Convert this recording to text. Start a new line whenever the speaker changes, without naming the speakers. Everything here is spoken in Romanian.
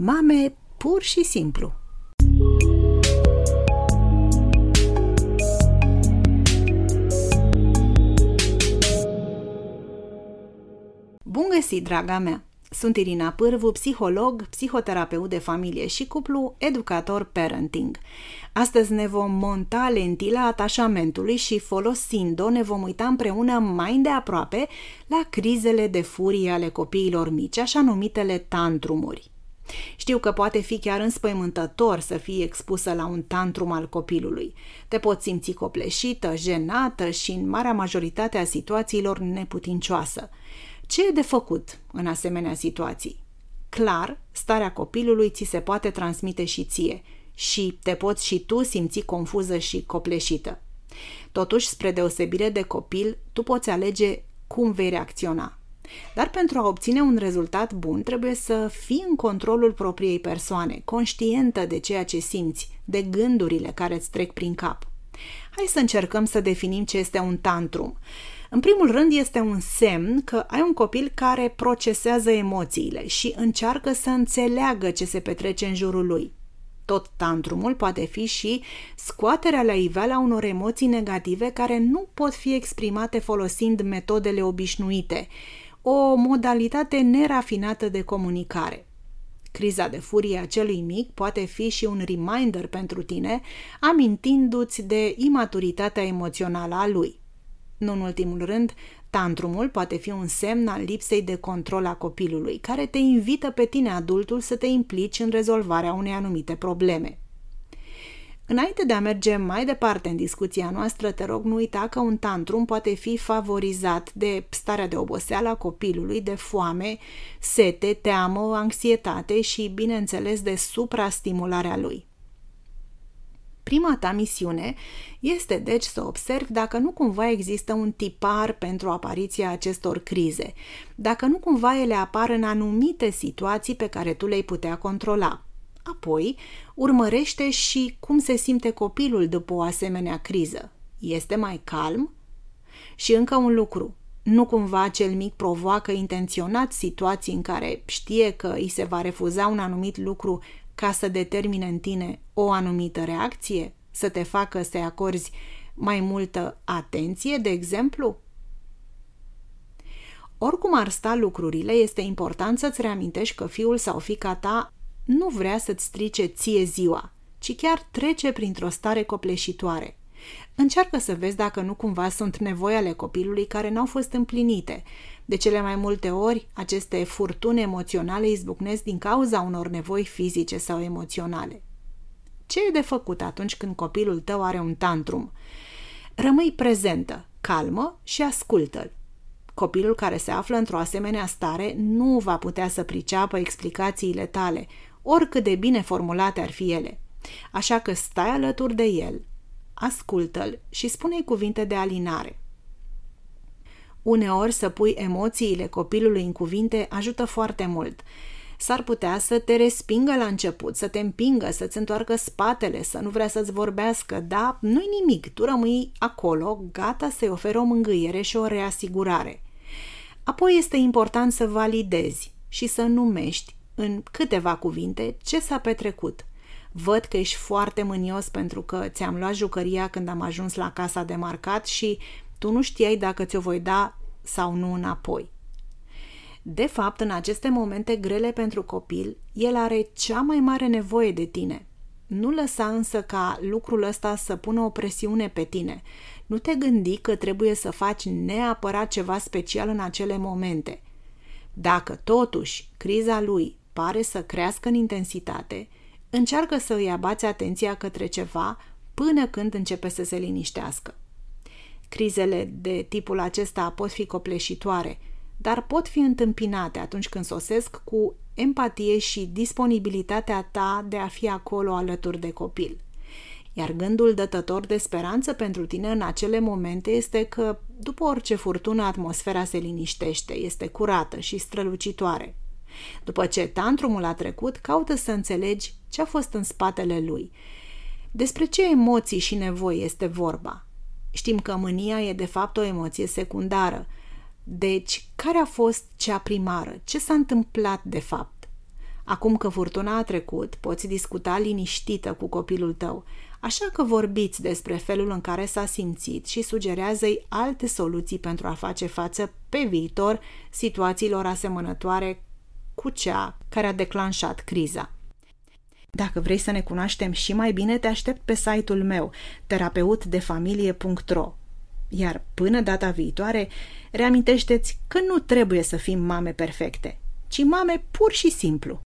Mame pur și simplu. Bun găsit, draga mea! Sunt Irina Pârvu, psiholog, psihoterapeut de familie și cuplu, educator parenting. Astăzi ne vom monta lentila atașamentului și folosind-o ne vom uita împreună mai îndeaproape la crizele de furie ale copiilor mici, așa numitele tantrumuri. Știu că poate fi chiar înspăimântător să fii expusă la un tantrum al copilului. Te poți simți copleșită, jenată și în marea majoritate a situațiilor neputincioasă. Ce e de făcut în asemenea situații? Clar, starea copilului ți se poate transmite și ție și te poți și tu simți confuză și copleșită. Totuși, spre deosebire de copil, tu poți alege cum vei reacționa. Dar pentru a obține un rezultat bun, trebuie să fii în controlul propriei persoane, conștientă de ceea ce simți, de gândurile care îți trec prin cap. Hai să încercăm să definim ce este un tantrum. În primul rând, este un semn că ai un copil care procesează emoțiile și încearcă să înțeleagă ce se petrece în jurul lui. Tot tantrumul poate fi și scoaterea la iveală a unor emoții negative care nu pot fi exprimate folosind metodele obișnuite, o modalitate nerafinată de comunicare. Criza de furie a celui mic poate fi și un reminder pentru tine, amintindu-ți de imaturitatea emoțională a lui. Nu în ultimul rând, tantrumul poate fi un semn al lipsei de control a copilului, care te invită pe tine, adultul, să te implici în rezolvarea unei anumite probleme. Înainte de a merge mai departe în discuția noastră, te rog nu uita că un tantrum poate fi favorizat de starea de oboseală a copilului, de foame, sete, teamă, anxietate și, bineînțeles, de suprastimularea lui. Prima ta misiune este deci să observi dacă nu cumva există un tipar pentru apariția acestor crize, dacă nu cumva ele apar în anumite situații pe care tu le-ai putea controla. Apoi, urmărește și cum se simte copilul după o asemenea criză. Este mai calm? Și încă un lucru, nu cumva cel mic provoacă intenționat situații în care știe că îi se va refuza un anumit lucru ca să determine în tine o anumită reacție, să te facă să-i acorzi mai multă atenție, de exemplu? Oricum ar sta lucrurile, este important să-ți reamintești că fiul sau fica ta nu vrea să-ți strice ție ziua, ci chiar trece printr-o stare copleșitoare. Încearcă să vezi dacă nu cumva sunt nevoi ale copilului care n-au fost împlinite. De cele mai multe ori, aceste furtuni emoționale izbucnesc din cauza unor nevoi fizice sau emoționale. Ce e de făcut atunci când copilul tău are un tantrum? Rămâi prezentă, calmă și ascultă-l. Copilul care se află într-o asemenea stare nu va putea să priceapă explicațiile tale, oricât de bine formulate ar fi ele. Așa că stai alături de el, ascultă-l și spune-i cuvinte de alinare. Uneori să pui emoțiile copilului în cuvinte ajută foarte mult. S-ar putea să te respingă la început, să te împingă, să-ți întoarcă spatele, să nu vrea să-ți vorbească, dar nu-i nimic, tu rămâi acolo, gata să-i oferi o mângâiere și o reasigurare. Apoi este important să validezi și să numești în câteva cuvinte ce s-a petrecut. Văd că ești foarte mânios pentru că ți-am luat jucăria când am ajuns la casa de marcat și tu nu știai dacă ți-o voi da sau nu înapoi. De fapt, în aceste momente grele pentru copil, el are cea mai mare nevoie de tine. Nu lăsa însă ca lucrul ăsta să pună o presiune pe tine. Nu te gândi că trebuie să faci neapărat ceva special în acele momente. Dacă totuși criza lui pare să crească în intensitate, încearcă să îi abați atenția către ceva până când începe să se liniștească. Crizele de tipul acesta pot fi copleșitoare, dar pot fi întâmpinate atunci când sosesc cu empatie și disponibilitatea ta de a fi acolo alături de copil. Iar gândul dătător de speranță pentru tine în acele momente este că, după orice furtună, atmosfera se liniștește, este curată și strălucitoare. După ce tantrumul a trecut, caută să înțelegi ce a fost în spatele lui. Despre ce emoții și nevoi este vorba? Știm că mânia e de fapt o emoție secundară. Deci, care a fost cea primară? Ce s-a întâmplat de fapt? Acum că furtuna a trecut, poți discuta liniștită cu copilul tău, așa că vorbiți despre felul în care s-a simțit și sugerează-i alte soluții pentru a face față pe viitor situațiilor asemănătoare cu cea care a declanșat criza. Dacă vrei să ne cunoaștem și mai bine, te aștept pe site-ul meu, terapeutdefamilie.ro. Iar până data viitoare, reamintește-ți că nu trebuie să fim mame perfecte, ci mame pur și simplu.